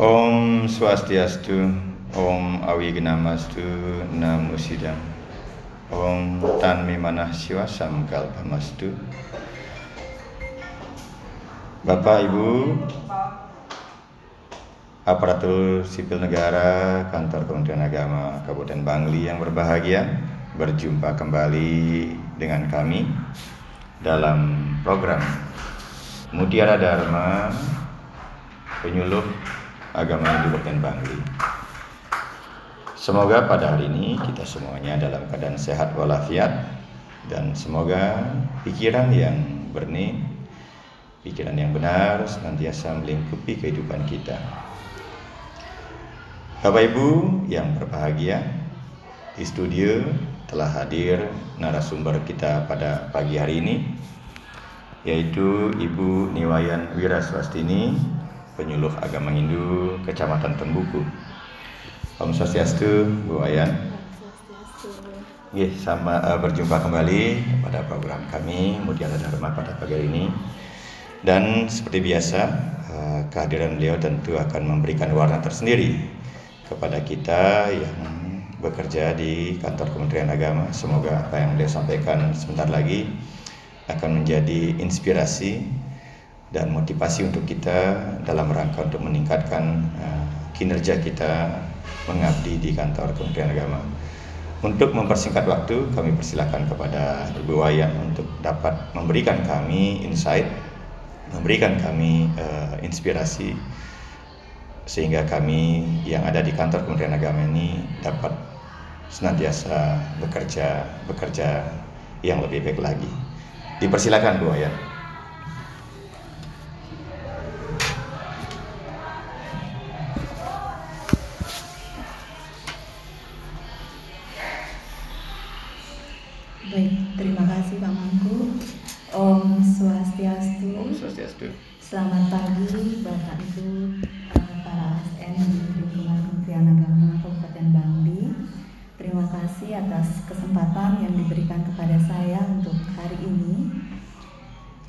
Om Swastiastu, Om Awignamastu, Namo Sidam, Om Tanmi Manah Siwa Samkalpamastu. Bapak Ibu, aparatur sipil negara, kantor Kementerian Agama Kabupaten Bangli yang berbahagia, berjumpa kembali dengan kami dalam program Mutiara Dharma penyuluh agama di Kabupaten Bangli. Semoga pada hari ini kita semuanya dalam keadaan sehat walafiat dan semoga pikiran yang bernih pikiran yang benar senantiasa melingkupi kehidupan kita. Bapak Ibu yang berbahagia, di studio telah hadir narasumber kita pada pagi hari ini, yaitu Ibu Niwayan Wiraswastini, penyuluh agama Hindu Kecamatan Tembuku. Om Swastiastu, Bu Wayan. Oke, sama uh, berjumpa kembali pada program kami Mutiara Dharma pada pagi ini. Dan seperti biasa, eh, kehadiran beliau tentu akan memberikan warna tersendiri kepada kita yang bekerja di kantor Kementerian Agama. Semoga apa yang beliau sampaikan sebentar lagi akan menjadi inspirasi dan motivasi untuk kita dalam rangka untuk meningkatkan uh, kinerja kita mengabdi di kantor Kementerian Agama. Untuk mempersingkat waktu, kami persilakan kepada Ibu Wayan untuk dapat memberikan kami insight memberikan kami uh, inspirasi sehingga kami yang ada di kantor Kementerian Agama ini dapat senantiasa bekerja bekerja yang lebih baik lagi. Dipersilakan Bu Ayat. Selamat pagi Bapak Ibu eh, para ASN di lingkungan Kementerian Agama Kabupaten Bangli. Terima kasih atas kesempatan yang diberikan kepada saya untuk hari ini.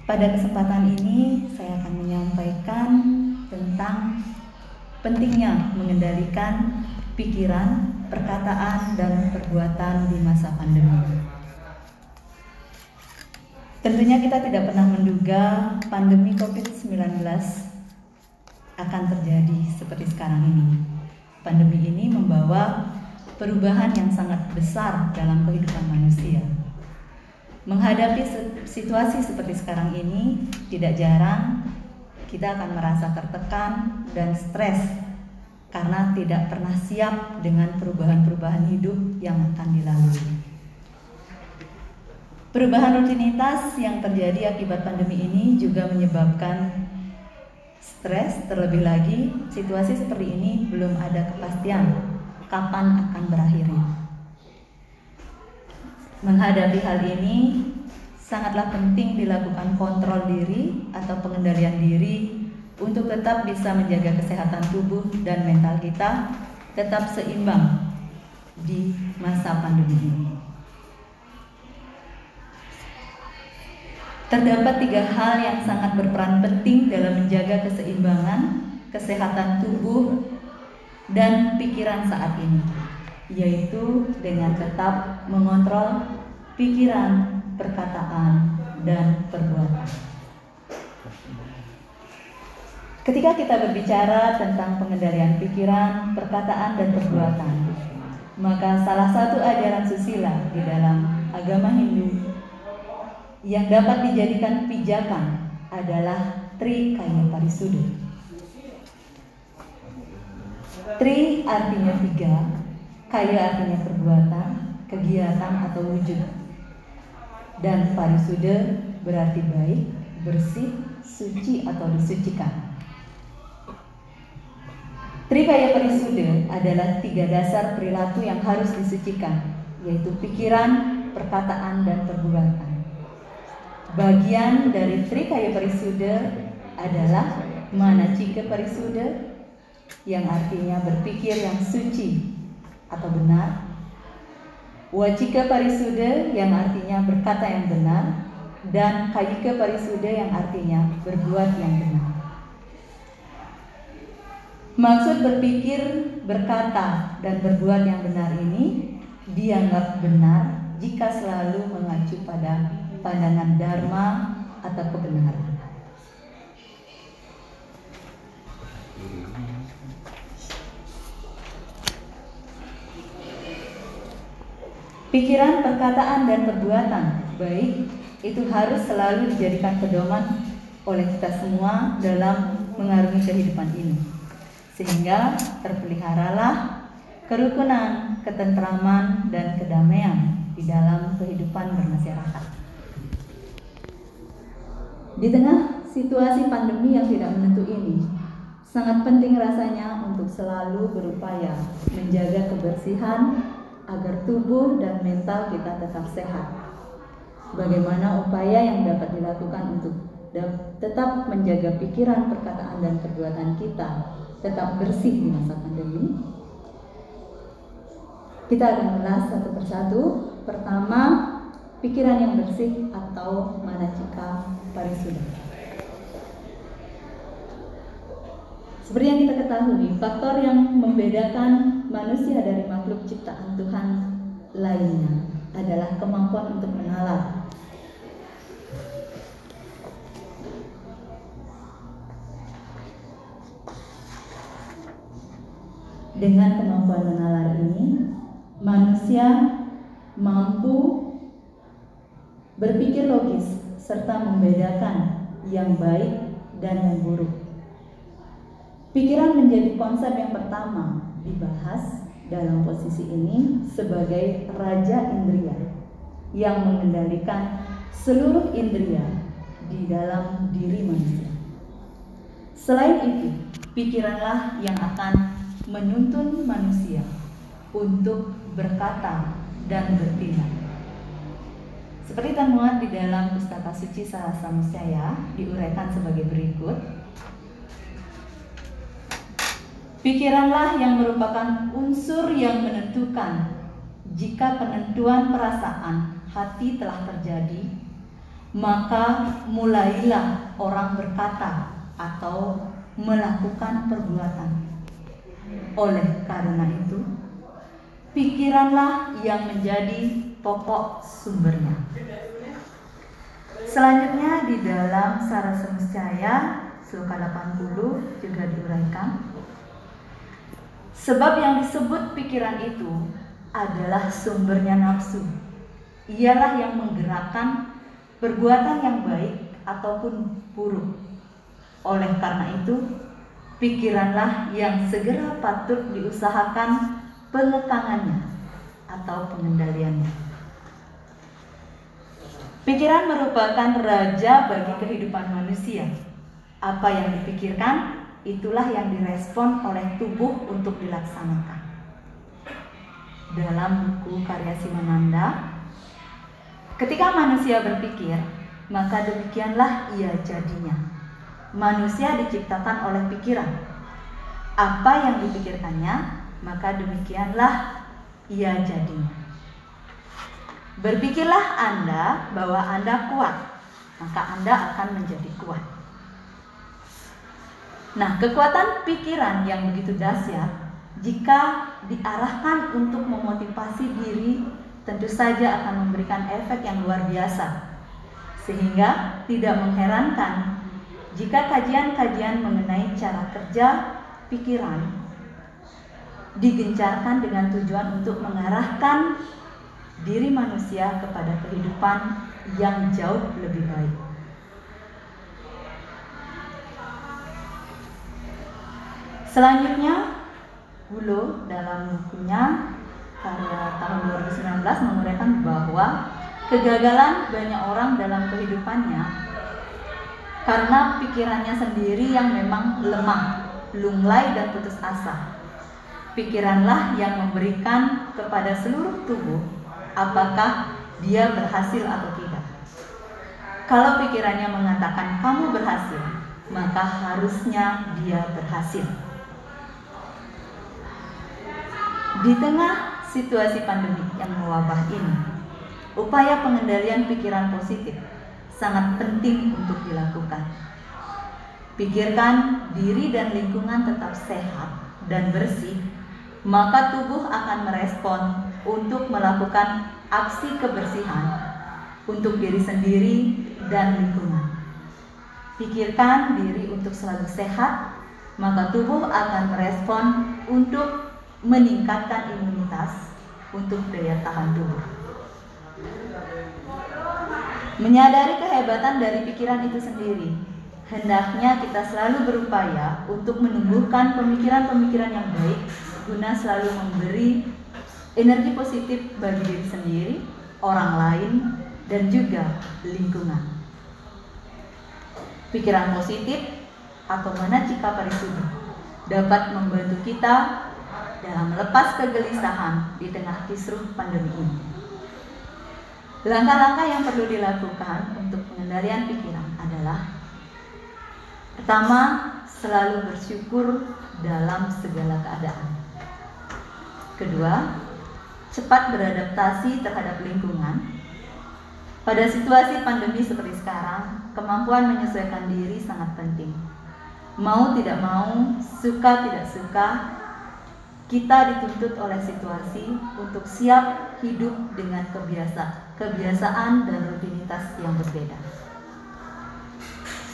Pada kesempatan ini saya akan menyampaikan tentang pentingnya mengendalikan pikiran, perkataan, dan perbuatan di masa pandemi. Tentunya kita tidak pernah menduga pandemi COVID-19 akan terjadi seperti sekarang ini. Pandemi ini membawa perubahan yang sangat besar dalam kehidupan manusia. Menghadapi situasi seperti sekarang ini, tidak jarang kita akan merasa tertekan dan stres karena tidak pernah siap dengan perubahan-perubahan hidup yang akan dilalui. Perubahan rutinitas yang terjadi akibat pandemi ini juga menyebabkan stres, terlebih lagi situasi seperti ini belum ada kepastian kapan akan berakhirnya. Menghadapi hal ini sangatlah penting dilakukan kontrol diri atau pengendalian diri untuk tetap bisa menjaga kesehatan tubuh dan mental kita tetap seimbang di masa pandemi ini. Terdapat tiga hal yang sangat berperan penting dalam menjaga keseimbangan, kesehatan tubuh, dan pikiran saat ini, yaitu dengan tetap mengontrol pikiran, perkataan, dan perbuatan. Ketika kita berbicara tentang pengendalian pikiran, perkataan, dan perbuatan, maka salah satu ajaran susila di dalam agama Hindu yang dapat dijadikan pijakan adalah Tri Kaya Parisuda. Tri artinya tiga, kaya artinya perbuatan, kegiatan atau wujud. Dan parisuda berarti baik, bersih, suci atau disucikan. Trikaya Parisuda adalah tiga dasar perilaku yang harus disucikan, yaitu pikiran, perkataan, dan perbuatan. Bagian dari Trikaya Parisuda adalah Manacika Parisuda yang artinya berpikir yang suci atau benar. Wacika Parisuda yang artinya berkata yang benar dan Kayika Parisuda yang artinya berbuat yang benar. Maksud berpikir, berkata, dan berbuat yang benar ini dianggap benar jika selalu mengacu pada pandangan dharma atau kebenaran. Pikiran, perkataan, dan perbuatan baik itu harus selalu dijadikan pedoman oleh kita semua dalam mengarungi kehidupan ini. Sehingga terpeliharalah kerukunan, ketentraman, dan kedamaian di dalam kehidupan bermasyarakat. Di tengah situasi pandemi yang tidak menentu ini, sangat penting rasanya untuk selalu berupaya menjaga kebersihan agar tubuh dan mental kita tetap sehat. Bagaimana upaya yang dapat dilakukan untuk tetap menjaga pikiran, perkataan, dan perbuatan kita tetap bersih di masa pandemi? Kita akan ulas satu persatu. Pertama, pikiran yang bersih atau manacika parisuda. Seperti yang kita ketahui, faktor yang membedakan manusia dari makhluk ciptaan Tuhan lainnya adalah kemampuan untuk menalar. Dengan kemampuan menalar ini, manusia mampu berpikir logis serta membedakan yang baik dan yang buruk. Pikiran menjadi konsep yang pertama dibahas dalam posisi ini sebagai raja indria yang mengendalikan seluruh indria di dalam diri manusia. Selain itu, pikiranlah yang akan menuntun manusia untuk berkata dan bertindak. Seperti temuan di dalam Pustaka Suci Sahasa Muscaya diuraikan sebagai berikut. Pikiranlah yang merupakan unsur yang menentukan jika penentuan perasaan hati telah terjadi, maka mulailah orang berkata atau melakukan perbuatan. Oleh karena itu, pikiranlah yang menjadi pokok sumbernya. Selanjutnya di dalam Sarasa Muscaya Sloka 80 juga diuraikan Sebab yang disebut pikiran itu adalah sumbernya nafsu. Ialah yang menggerakkan perbuatan yang baik ataupun buruk. Oleh karena itu pikiranlah yang segera patut diusahakan pengekangannya atau pengendaliannya Pikiran merupakan raja bagi kehidupan manusia. Apa yang dipikirkan, itulah yang direspon oleh tubuh untuk dilaksanakan. Dalam buku karya Simananda, ketika manusia berpikir, maka demikianlah ia jadinya. Manusia diciptakan oleh pikiran. Apa yang dipikirkannya, maka demikianlah ia jadinya. Berpikirlah Anda bahwa Anda kuat, maka Anda akan menjadi kuat. Nah, kekuatan pikiran yang begitu dahsyat jika diarahkan untuk memotivasi diri tentu saja akan memberikan efek yang luar biasa. Sehingga tidak mengherankan jika kajian-kajian mengenai cara kerja pikiran digencarkan dengan tujuan untuk mengarahkan diri manusia kepada kehidupan yang jauh lebih baik. Selanjutnya, Bulo dalam bukunya karya tahun 2019 menguraikan bahwa kegagalan banyak orang dalam kehidupannya karena pikirannya sendiri yang memang lemah, lunglai dan putus asa. Pikiranlah yang memberikan kepada seluruh tubuh apakah dia berhasil atau tidak. Kalau pikirannya mengatakan kamu berhasil, maka harusnya dia berhasil. Di tengah situasi pandemi yang mewabah ini, upaya pengendalian pikiran positif sangat penting untuk dilakukan. Pikirkan diri dan lingkungan tetap sehat dan bersih, maka tubuh akan merespon untuk melakukan aksi kebersihan untuk diri sendiri dan lingkungan. Pikirkan diri untuk selalu sehat, maka tubuh akan merespon untuk meningkatkan imunitas untuk daya tahan tubuh. Menyadari kehebatan dari pikiran itu sendiri, hendaknya kita selalu berupaya untuk menumbuhkan pemikiran-pemikiran yang baik guna selalu memberi energi positif bagi diri sendiri, orang lain, dan juga lingkungan. Pikiran positif atau manacika parisudha dapat membantu kita dalam melepas kegelisahan di tengah kisruh pandemi ini. Langkah-langkah yang perlu dilakukan untuk pengendalian pikiran adalah pertama, selalu bersyukur dalam segala keadaan. Kedua, cepat beradaptasi terhadap lingkungan. Pada situasi pandemi seperti sekarang, kemampuan menyesuaikan diri sangat penting. Mau tidak mau, suka tidak suka, kita dituntut oleh situasi untuk siap hidup dengan kebiasa, kebiasaan dan rutinitas yang berbeda.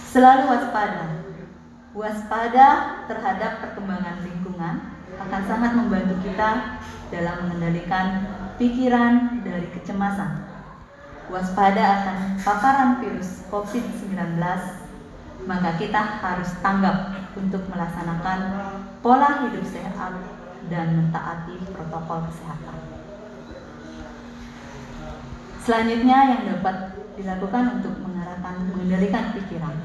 Selalu waspada. Waspada terhadap perkembangan lingkungan akan sangat membantu kita dalam mengendalikan pikiran dari kecemasan. Waspada akan paparan virus COVID-19, maka kita harus tanggap untuk melaksanakan pola hidup sehat dan mentaati protokol kesehatan. Selanjutnya yang dapat dilakukan untuk mengarahkan mengendalikan pikiran.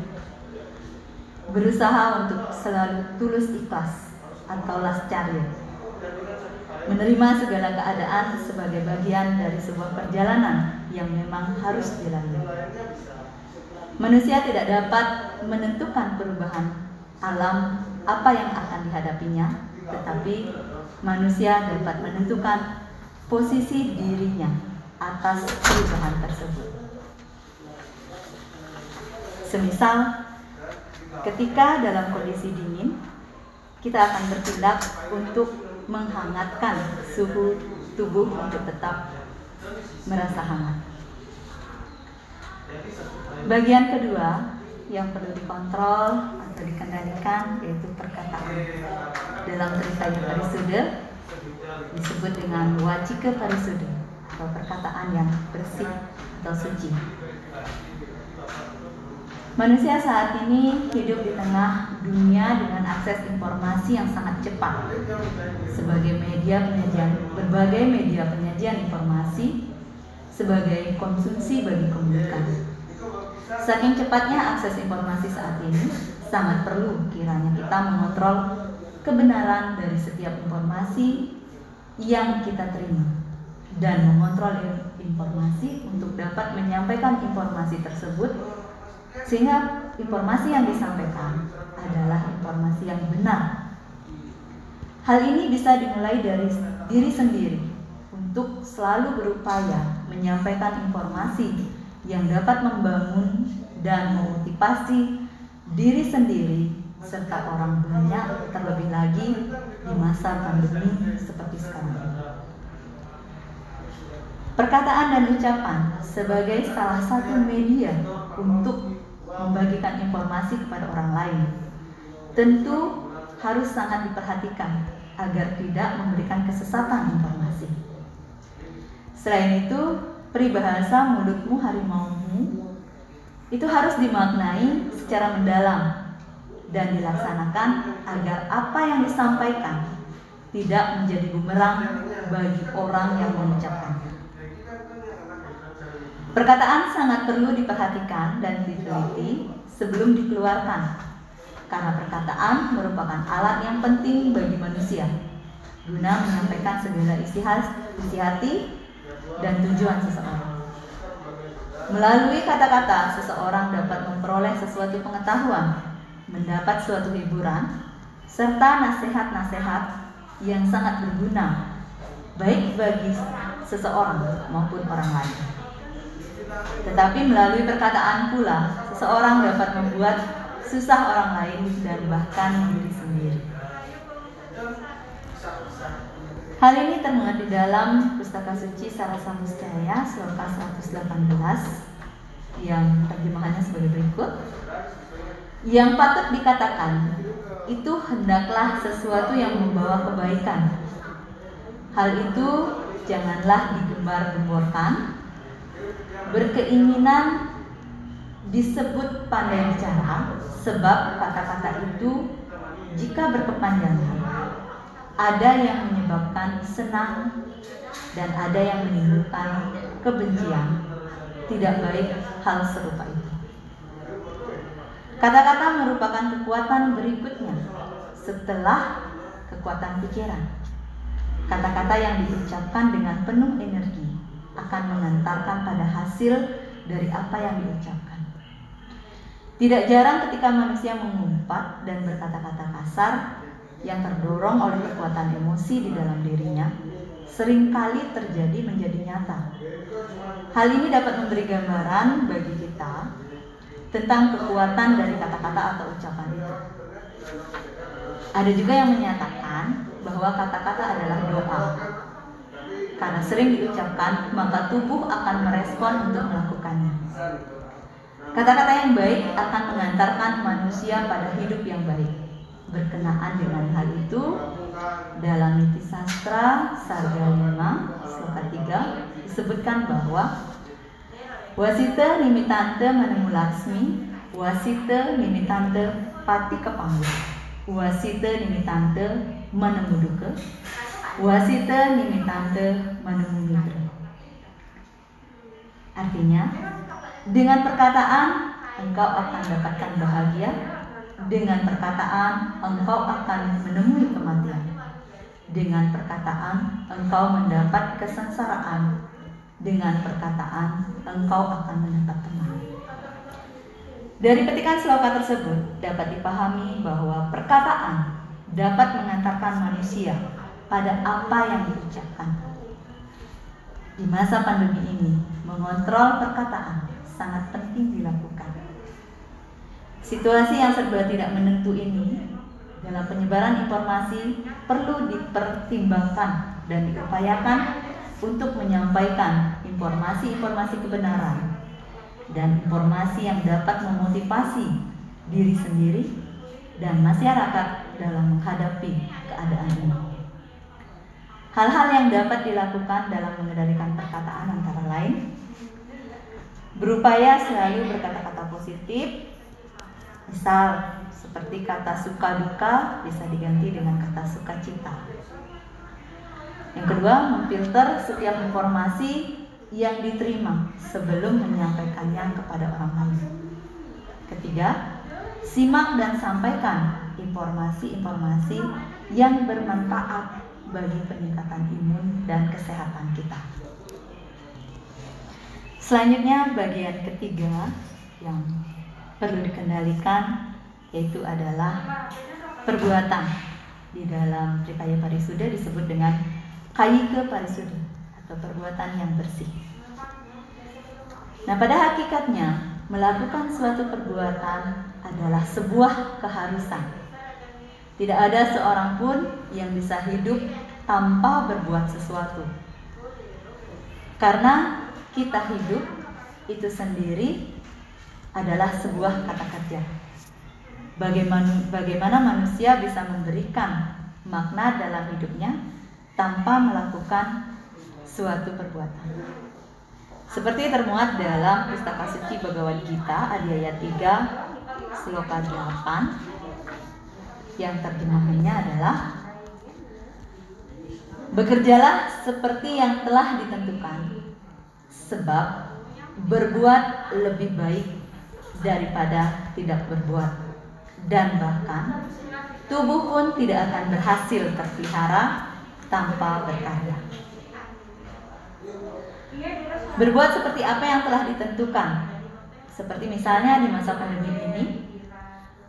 Berusaha untuk selalu tulus ikhlas atau lascarya. Menerima segala keadaan sebagai bagian dari sebuah perjalanan yang memang harus dilalui. Manusia tidak dapat menentukan perubahan alam apa yang akan dihadapinya, tetapi manusia dapat menentukan posisi dirinya atas perubahan tersebut. Semisal, ketika dalam kondisi dingin, kita akan bertindak untuk menghangatkan suhu tubuh untuk tetap merasa hangat. Bagian kedua yang perlu dikontrol atau dikendalikan yaitu perkataan. Dalam cerita yang parisuda disebut dengan wajika parisuda atau perkataan yang bersih atau suci. Manusia saat ini hidup di tengah dunia dengan akses informasi yang sangat cepat. Sebagai media penyajian berbagai media penyajian informasi sebagai konsumsi bagi komunikasi. Saking cepatnya akses informasi saat ini, sangat perlu kiranya kita mengontrol kebenaran dari setiap informasi yang kita terima dan mengontrol informasi untuk dapat menyampaikan informasi tersebut sehingga informasi yang disampaikan adalah informasi yang benar. Hal ini bisa dimulai dari diri sendiri untuk selalu berupaya menyampaikan informasi yang dapat membangun dan memotivasi diri sendiri serta orang banyak terlebih lagi di masa pandemi seperti sekarang. Perkataan dan ucapan sebagai salah satu media untuk membagikan informasi kepada orang lain tentu harus sangat diperhatikan agar tidak memberikan kesesatan informasi. Selain itu, peribahasa mulutmu harimaumu itu harus dimaknai secara mendalam dan dilaksanakan agar apa yang disampaikan tidak menjadi bumerang bagi orang yang mengucapkannya. Perkataan sangat perlu diperhatikan dan diteliti sebelum dikeluarkan, karena perkataan merupakan alat yang penting bagi manusia guna menyampaikan segala isi hati dan tujuan seseorang. Melalui kata-kata, seseorang dapat memperoleh sesuatu pengetahuan, mendapat suatu hiburan, serta nasihat-nasihat yang sangat berguna, baik bagi seseorang maupun orang lain. Tetapi melalui perkataan pula, seseorang dapat membuat susah orang lain dan bahkan diri sendiri. Hal ini termuat di dalam Pustaka Suci Sarasa Muscaya Sloka 118 yang terjemahannya sebagai berikut. Yang patut dikatakan itu hendaklah sesuatu yang membawa kebaikan. Hal itu janganlah digembar-gemborkan. Berkeinginan disebut pandai bicara sebab kata-kata itu jika berkepanjangan ada yang menyebabkan senang dan ada yang menimbulkan kebencian. Tidak baik hal serupa itu. Kata-kata merupakan kekuatan berikutnya setelah kekuatan pikiran. Kata-kata yang diucapkan dengan penuh energi akan mengantarkan pada hasil dari apa yang diucapkan. Tidak jarang ketika manusia mengumpat dan berkata-kata kasar yang terdorong oleh kekuatan emosi di dalam dirinya, sering kali terjadi menjadi nyata. Hal ini dapat memberi gambaran bagi kita tentang kekuatan dari kata-kata atau ucapan itu. Ada juga yang menyatakan bahwa kata-kata adalah doa. Karena sering diucapkan, maka tubuh akan merespon untuk melakukannya. Kata-kata yang baik akan mengantarkan manusia pada hidup yang baik. Berkenaan dengan hal itu, dalam Niti Sastra Sarga 5, Sloka 3, disebutkan bahwa Wasita nimitante menemu Laksmi, wasita nimitante pati kepanggu, wasita nimitante menemu duka, wasita nimitante menemu mitra. Artinya, dengan perkataan engkau akan dapatkan bahagia. Dengan perkataan engkau akan menemui kematian. Dengan perkataan engkau mendapat kesengsaraan. Dengan perkataan engkau akan mendapat teman. Dari petikan sloka tersebut dapat dipahami bahwa perkataan dapat mengantarkan manusia pada apa yang diucapkan. Di masa pandemi ini, mengontrol perkataan sangat penting dilakukan. Situasi yang serba tidak menentu ini dalam penyebaran informasi perlu dipertimbangkan dan diupayakan untuk menyampaikan informasi-informasi kebenaran dan informasi yang dapat memotivasi diri sendiri dan masyarakat dalam menghadapi keadaan ini. Hal-hal yang dapat dilakukan dalam mengendalikan perkataan antara lain Berupaya selalu berkata-kata positif. Misal seperti kata suka duka bisa diganti dengan kata sukacita. Yang kedua, memfilter setiap informasi yang diterima sebelum menyampaikannya kepada orang lain. Ketiga, simak dan sampaikan informasi-informasi yang bermanfaat bagi peningkatan imun dan kesehatan kita. Selanjutnya bagian ketiga yang perlu dikendalikan yaitu adalah perbuatan. Di dalam Trikaya Parisuda disebut dengan Kayika Parisuda atau perbuatan yang bersih. Nah, pada hakikatnya melakukan suatu perbuatan adalah sebuah keharusan. Tidak ada seorang pun yang bisa hidup tanpa berbuat sesuatu. Karena kita hidup itu sendiri adalah sebuah kata kerja. Bagaimana, bagaimana manusia bisa memberikan makna dalam hidupnya tanpa melakukan suatu perbuatan. Seperti termuat dalam Pustaka Suci Bhagavad Gita Adhyaya 3 Sloka 8 yang terjemahannya adalah Bekerjalah seperti yang telah ditentukan sebab berbuat lebih baik daripada tidak berbuat dan bahkan tubuh pun tidak akan berhasil terpelihara tanpa berkarya. Berbuat seperti apa yang telah ditentukan. Seperti misalnya di masa pandemi ini,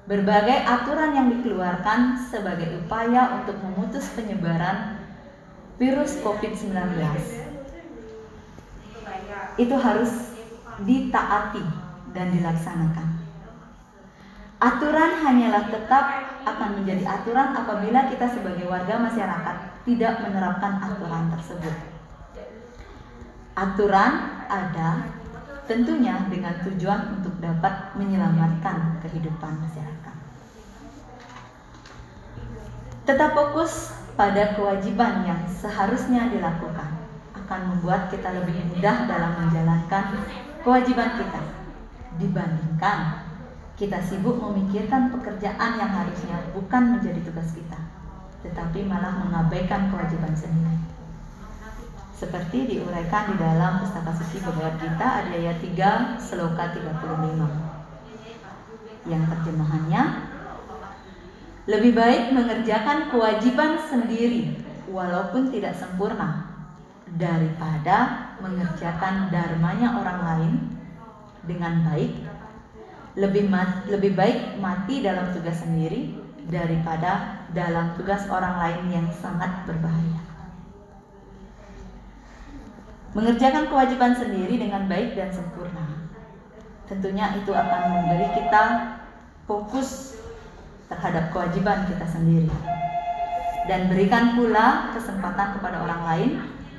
berbagai aturan yang dikeluarkan sebagai upaya untuk memutus penyebaran virus COVID-19 itu harus ditaati dan dilaksanakan. Aturan hanyalah tetap akan menjadi aturan apabila kita sebagai warga masyarakat tidak menerapkan aturan tersebut. Aturan ada tentunya dengan tujuan untuk dapat menyelamatkan kehidupan masyarakat. Tetap fokus pada kewajiban yang seharusnya dilakukan akan membuat kita lebih mudah dalam menjalankan kewajiban kita dibandingkan kita sibuk memikirkan pekerjaan yang harusnya bukan menjadi tugas kita, tetapi malah mengabaikan kewajiban sendiri. Seperti diuraikan di dalam Pustaka Suci Bhagavad Gita ayat 3 Seloka 35 yang terjemahannya lebih baik mengerjakan kewajiban sendiri walaupun tidak sempurna daripada mengerjakan dharmanya orang lain dengan baik lebih mat, lebih baik mati dalam tugas sendiri daripada dalam tugas orang lain yang sangat berbahaya. Mengerjakan kewajiban sendiri dengan baik dan sempurna, tentunya itu akan memberi kita fokus terhadap kewajiban kita sendiri dan berikan pula kesempatan kepada orang lain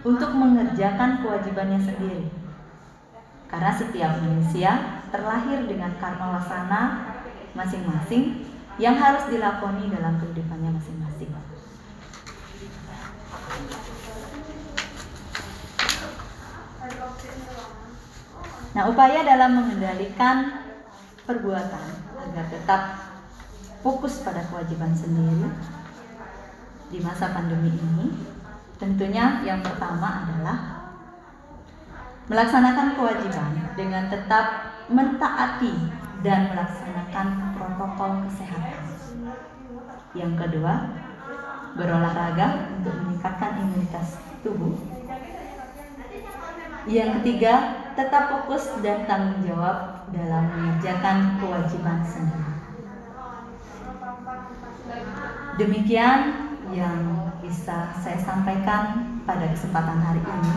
untuk mengerjakan kewajibannya sendiri. Karena setiap manusia terlahir dengan karma wasana masing-masing yang harus dilakoni dalam kehidupannya masing-masing. Nah, upaya dalam mengendalikan perbuatan agar tetap fokus pada kewajiban sendiri di masa pandemi ini, tentunya yang pertama adalah melaksanakan kewajiban dengan tetap mentaati dan melaksanakan protokol kesehatan. Yang kedua, berolahraga untuk meningkatkan imunitas tubuh. Yang ketiga, tetap fokus dan tanggung jawab dalam mengerjakan kewajiban sendiri. Demikian yang bisa saya sampaikan pada kesempatan hari ini.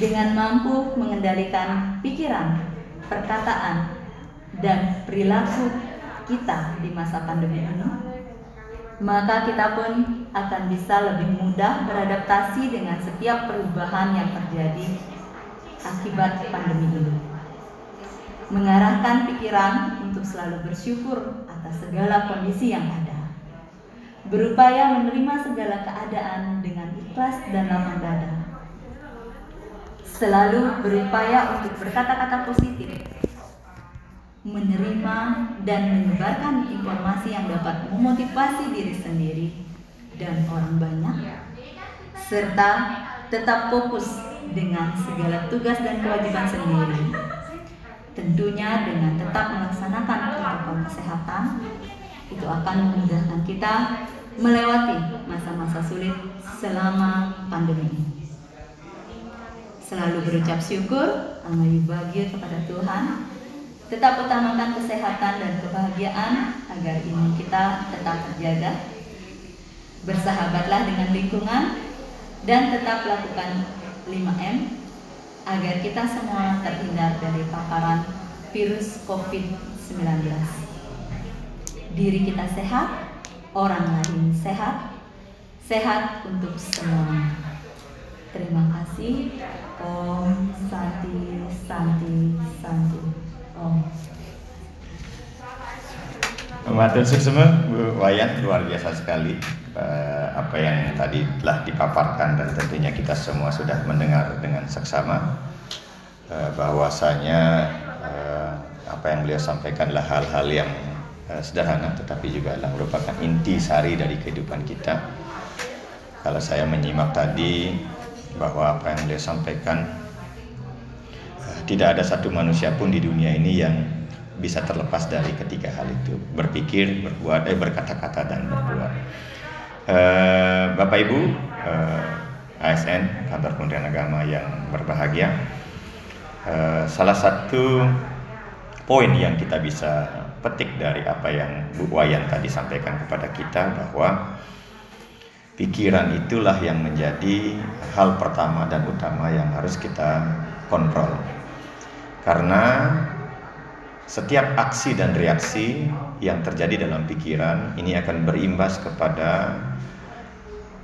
Dengan mampu mengendalikan pikiran, perkataan, dan perilaku kita di masa pandemi ini, maka kita pun akan bisa lebih mudah beradaptasi dengan setiap perubahan yang terjadi akibat pandemi ini. Mengarahkan pikiran untuk selalu bersyukur atas segala kondisi yang ada. Berupaya menerima segala keadaan dengan ikhlas dan lapang dada selalu berupaya untuk berkata-kata positif, menerima dan menyebarkan informasi yang dapat memotivasi diri sendiri dan orang banyak, serta tetap fokus dengan segala tugas dan kewajiban sendiri. Tentunya dengan tetap melaksanakan protokol kesehatan, itu akan memudahkan kita melewati masa-masa sulit selama pandemi selalu berucap syukur, amal bahagia kepada Tuhan. Tetap utamakan kesehatan dan kebahagiaan agar ini kita tetap terjaga. Bersahabatlah dengan lingkungan dan tetap lakukan 5M agar kita semua terhindar dari paparan virus COVID-19. Diri kita sehat, orang lain sehat, sehat untuk semua. Terima kasih. Om Santi Santi Santi. Om. Matur semua Bu Wayan luar biasa sekali uh, apa yang tadi telah dipaparkan dan tentunya kita semua sudah mendengar dengan seksama uh, bahwasanya uh, apa yang beliau sampaikan adalah hal-hal yang uh, sederhana tetapi juga adalah merupakan inti sari dari kehidupan kita. Kalau saya menyimak tadi bahwa apa yang dia sampaikan uh, tidak ada satu manusia pun di dunia ini yang bisa terlepas dari ketiga hal itu. Berpikir berbuat eh berkata-kata dan berbuat. Uh, bapak ibu uh, ASN kantor Kementerian Agama yang berbahagia. Uh, salah satu poin yang kita bisa petik dari apa yang Bu Wayan tadi sampaikan kepada kita bahwa pikiran itulah yang menjadi hal pertama dan utama yang harus kita kontrol. Karena setiap aksi dan reaksi yang terjadi dalam pikiran ini akan berimbas kepada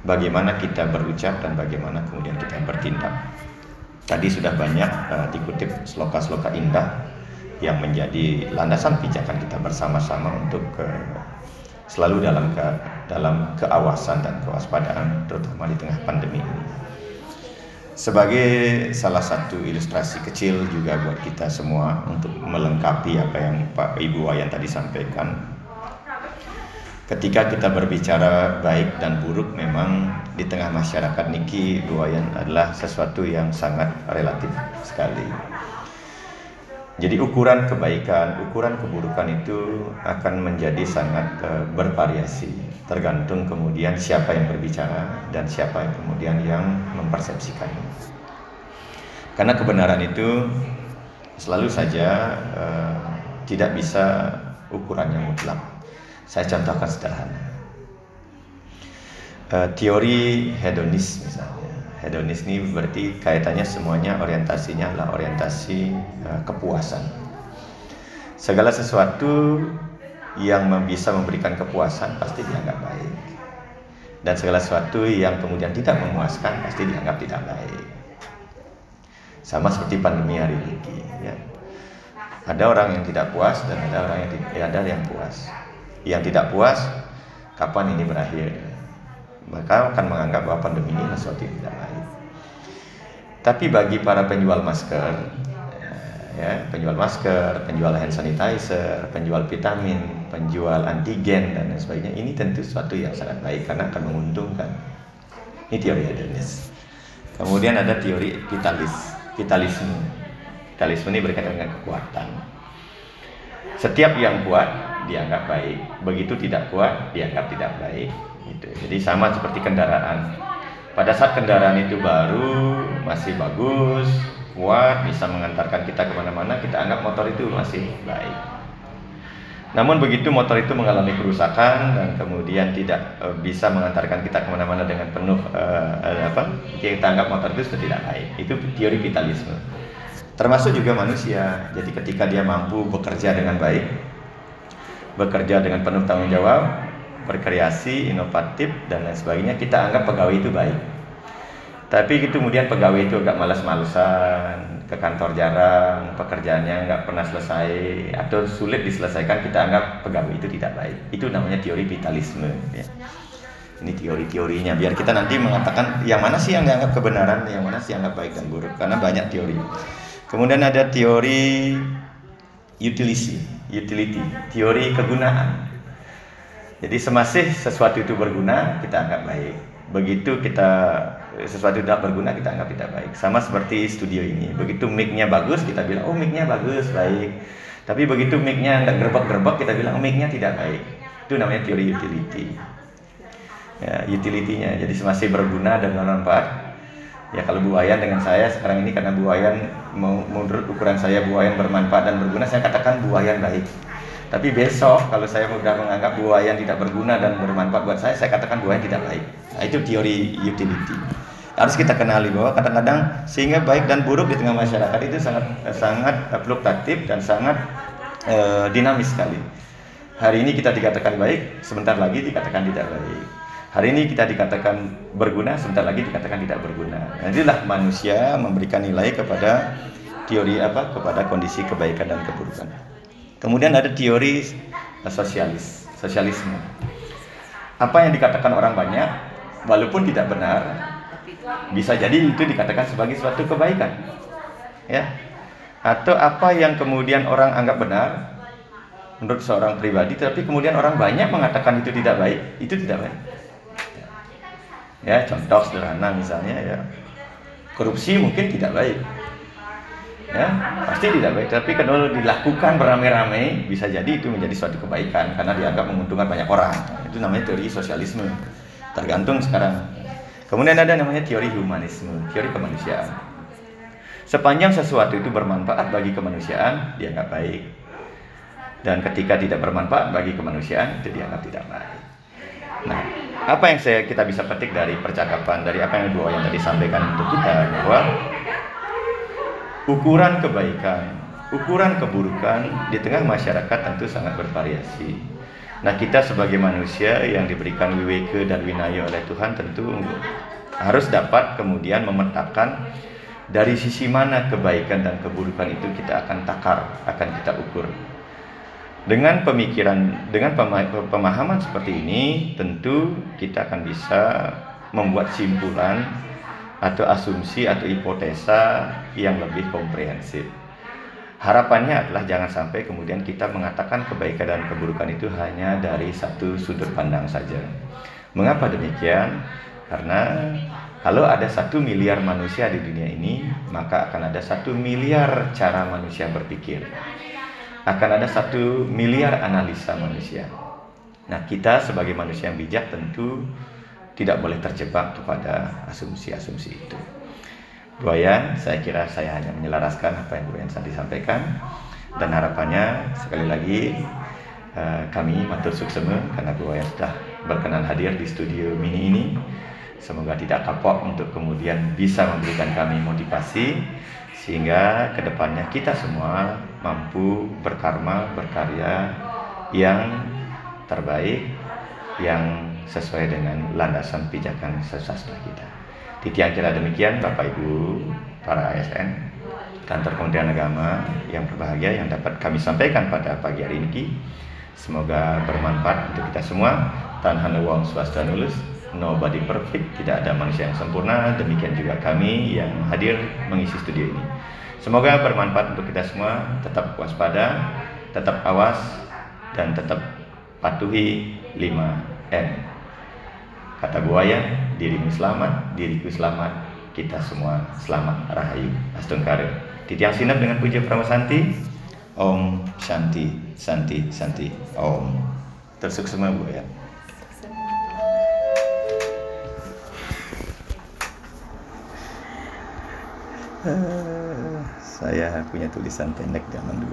bagaimana kita berucap dan bagaimana kemudian kita bertindak. Tadi sudah banyak uh, dikutip sloka-sloka indah yang menjadi landasan pijakan kita bersama-sama untuk uh, selalu dalam ke, dalam keawasan dan kewaspadaan terutama di tengah pandemi ini. Sebagai salah satu ilustrasi kecil juga buat kita semua untuk melengkapi apa yang Pak Ibu Wayan tadi sampaikan. Ketika kita berbicara baik dan buruk memang di tengah masyarakat Niki Wayan adalah sesuatu yang sangat relatif sekali. Jadi ukuran kebaikan, ukuran keburukan itu akan menjadi sangat uh, bervariasi, tergantung kemudian siapa yang berbicara dan siapa yang kemudian yang mempersepsikan. Karena kebenaran itu selalu saja uh, tidak bisa ukurannya mutlak. Saya contohkan sederhana. Uh, teori hedonis misalnya hedonis ini berarti kaitannya semuanya orientasinya adalah orientasi uh, kepuasan. Segala sesuatu yang bisa memberikan kepuasan pasti dianggap baik. Dan segala sesuatu yang kemudian tidak memuaskan pasti dianggap tidak baik. Sama seperti pandemi hari ini. Ya. Ada orang yang tidak puas dan ada orang yang tidak, ya ada yang puas. Yang tidak puas, kapan ini berakhir? Maka akan menganggap bahwa pandemi ini sesuatu yang tidak baik. Tapi bagi para penjual masker, ya, penjual masker, penjual hand sanitizer, penjual vitamin, penjual antigen dan lain sebagainya, ini tentu suatu yang sangat baik karena akan menguntungkan. Ini teori hedonis. Kemudian ada teori vitalis, vitalisme. Vitalisme ini berkaitan dengan kekuatan. Setiap yang kuat dianggap baik, begitu tidak kuat dianggap tidak baik. Gitu. Jadi sama seperti kendaraan pada saat kendaraan itu baru masih bagus kuat bisa mengantarkan kita ke mana-mana kita anggap motor itu masih baik. Namun begitu motor itu mengalami kerusakan dan kemudian tidak e, bisa mengantarkan kita ke mana-mana dengan penuh e, apa kita anggap motor itu sudah tidak baik. Itu teori vitalisme. Termasuk juga manusia. Jadi ketika dia mampu bekerja dengan baik bekerja dengan penuh tanggung jawab berkreasi, inovatif dan lain sebagainya kita anggap pegawai itu baik. Tapi itu kemudian pegawai itu agak malas-malesan, ke kantor jarang, pekerjaannya nggak pernah selesai atau sulit diselesaikan, kita anggap pegawai itu tidak baik. Itu namanya teori vitalisme. Ya. Ini teori-teorinya. Biar kita nanti mengatakan yang mana sih yang dianggap kebenaran, yang mana sih yang anggap baik dan buruk. Karena banyak teori. Kemudian ada teori utility, utility, teori kegunaan. Jadi semasih sesuatu itu berguna, kita anggap baik. Begitu kita sesuatu tidak berguna, kita anggap tidak baik. Sama seperti studio ini. Begitu mic-nya bagus, kita bilang, oh mic-nya bagus, baik. Tapi begitu mic-nya nggak gerbak-gerbak, kita bilang, oh mic-nya tidak baik. Itu namanya teori utility. Ya, utility-nya. Jadi semasih berguna dan bermanfaat. Ya kalau Bu Wayan dengan saya sekarang ini karena Bu Wayan mau menurut ukuran saya Bu Wayan bermanfaat dan berguna, saya katakan Bu Wayan baik. Tapi besok kalau saya sudah menganggap buaya tidak berguna dan bermanfaat buat saya, saya katakan buaya tidak baik. Nah, itu teori utility. Harus kita kenali bahwa kadang-kadang sehingga baik dan buruk di tengah masyarakat itu sangat sangat fluktuatif dan sangat uh, dinamis sekali. Hari ini kita dikatakan baik, sebentar lagi dikatakan tidak baik. Hari ini kita dikatakan berguna, sebentar lagi dikatakan tidak berguna. Nah, inilah manusia memberikan nilai kepada teori apa? Kepada kondisi kebaikan dan keburukan. Kemudian ada teori sosialis, sosialisme. Apa yang dikatakan orang banyak, walaupun tidak benar, bisa jadi itu dikatakan sebagai suatu kebaikan. Ya. Atau apa yang kemudian orang anggap benar menurut seorang pribadi, tapi kemudian orang banyak mengatakan itu tidak baik, itu tidak baik. Ya, contoh sederhana misalnya ya. Korupsi mungkin tidak baik, ya pasti tidak baik. Tapi kalau dilakukan beramai-ramai bisa jadi itu menjadi suatu kebaikan karena dianggap menguntungkan banyak orang. Itu namanya teori sosialisme. Tergantung sekarang. Kemudian ada namanya teori humanisme teori kemanusiaan. Sepanjang sesuatu itu bermanfaat bagi kemanusiaan dianggap baik. Dan ketika tidak bermanfaat bagi kemanusiaan itu dianggap tidak baik. Nah apa yang saya kita bisa petik dari percakapan dari apa yang dua yang tadi sampaikan untuk kita bahwa ukuran kebaikan, ukuran keburukan di tengah masyarakat tentu sangat bervariasi. Nah, kita sebagai manusia yang diberikan wiweke dan winaya oleh Tuhan tentu harus dapat kemudian memetakan dari sisi mana kebaikan dan keburukan itu kita akan takar, akan kita ukur. Dengan pemikiran, dengan pemahaman seperti ini, tentu kita akan bisa membuat simpulan atau asumsi atau hipotesa yang lebih komprehensif. Harapannya adalah jangan sampai kemudian kita mengatakan kebaikan dan keburukan itu hanya dari satu sudut pandang saja. Mengapa demikian? Karena kalau ada satu miliar manusia di dunia ini, maka akan ada satu miliar cara manusia berpikir. Akan ada satu miliar analisa manusia. Nah, kita sebagai manusia yang bijak tentu tidak boleh terjebak kepada asumsi-asumsi itu. Buayan, saya kira saya hanya menyelaraskan apa yang Buayan tadi sampaikan dan harapannya sekali lagi eh, kami matur suksema karena Buayan sudah berkenan hadir di studio mini ini. Semoga tidak kapok untuk kemudian bisa memberikan kami motivasi sehingga ke depannya kita semua mampu berkarma, berkarya yang terbaik, yang sesuai dengan landasan pijakan sesastra kita. Titian kira demikian Bapak Ibu para ASN kantor Kementerian Agama yang berbahagia yang dapat kami sampaikan pada pagi hari ini. Semoga bermanfaat untuk kita semua. Tanhan wong swasta nulus nobody perfect, tidak ada manusia yang sempurna. Demikian juga kami yang hadir mengisi studio ini. Semoga bermanfaat untuk kita semua. Tetap waspada, tetap awas, dan tetap patuhi 5M. Kata buaya, dirimu selamat, diriku selamat, kita semua selamat rahayu. Astungkara. Titiang sinap dengan puja Pramasanti. Om Shanti, Santi, Santi. Om. Tersuk semua bu ya. saya punya tulisan pendek zaman dulu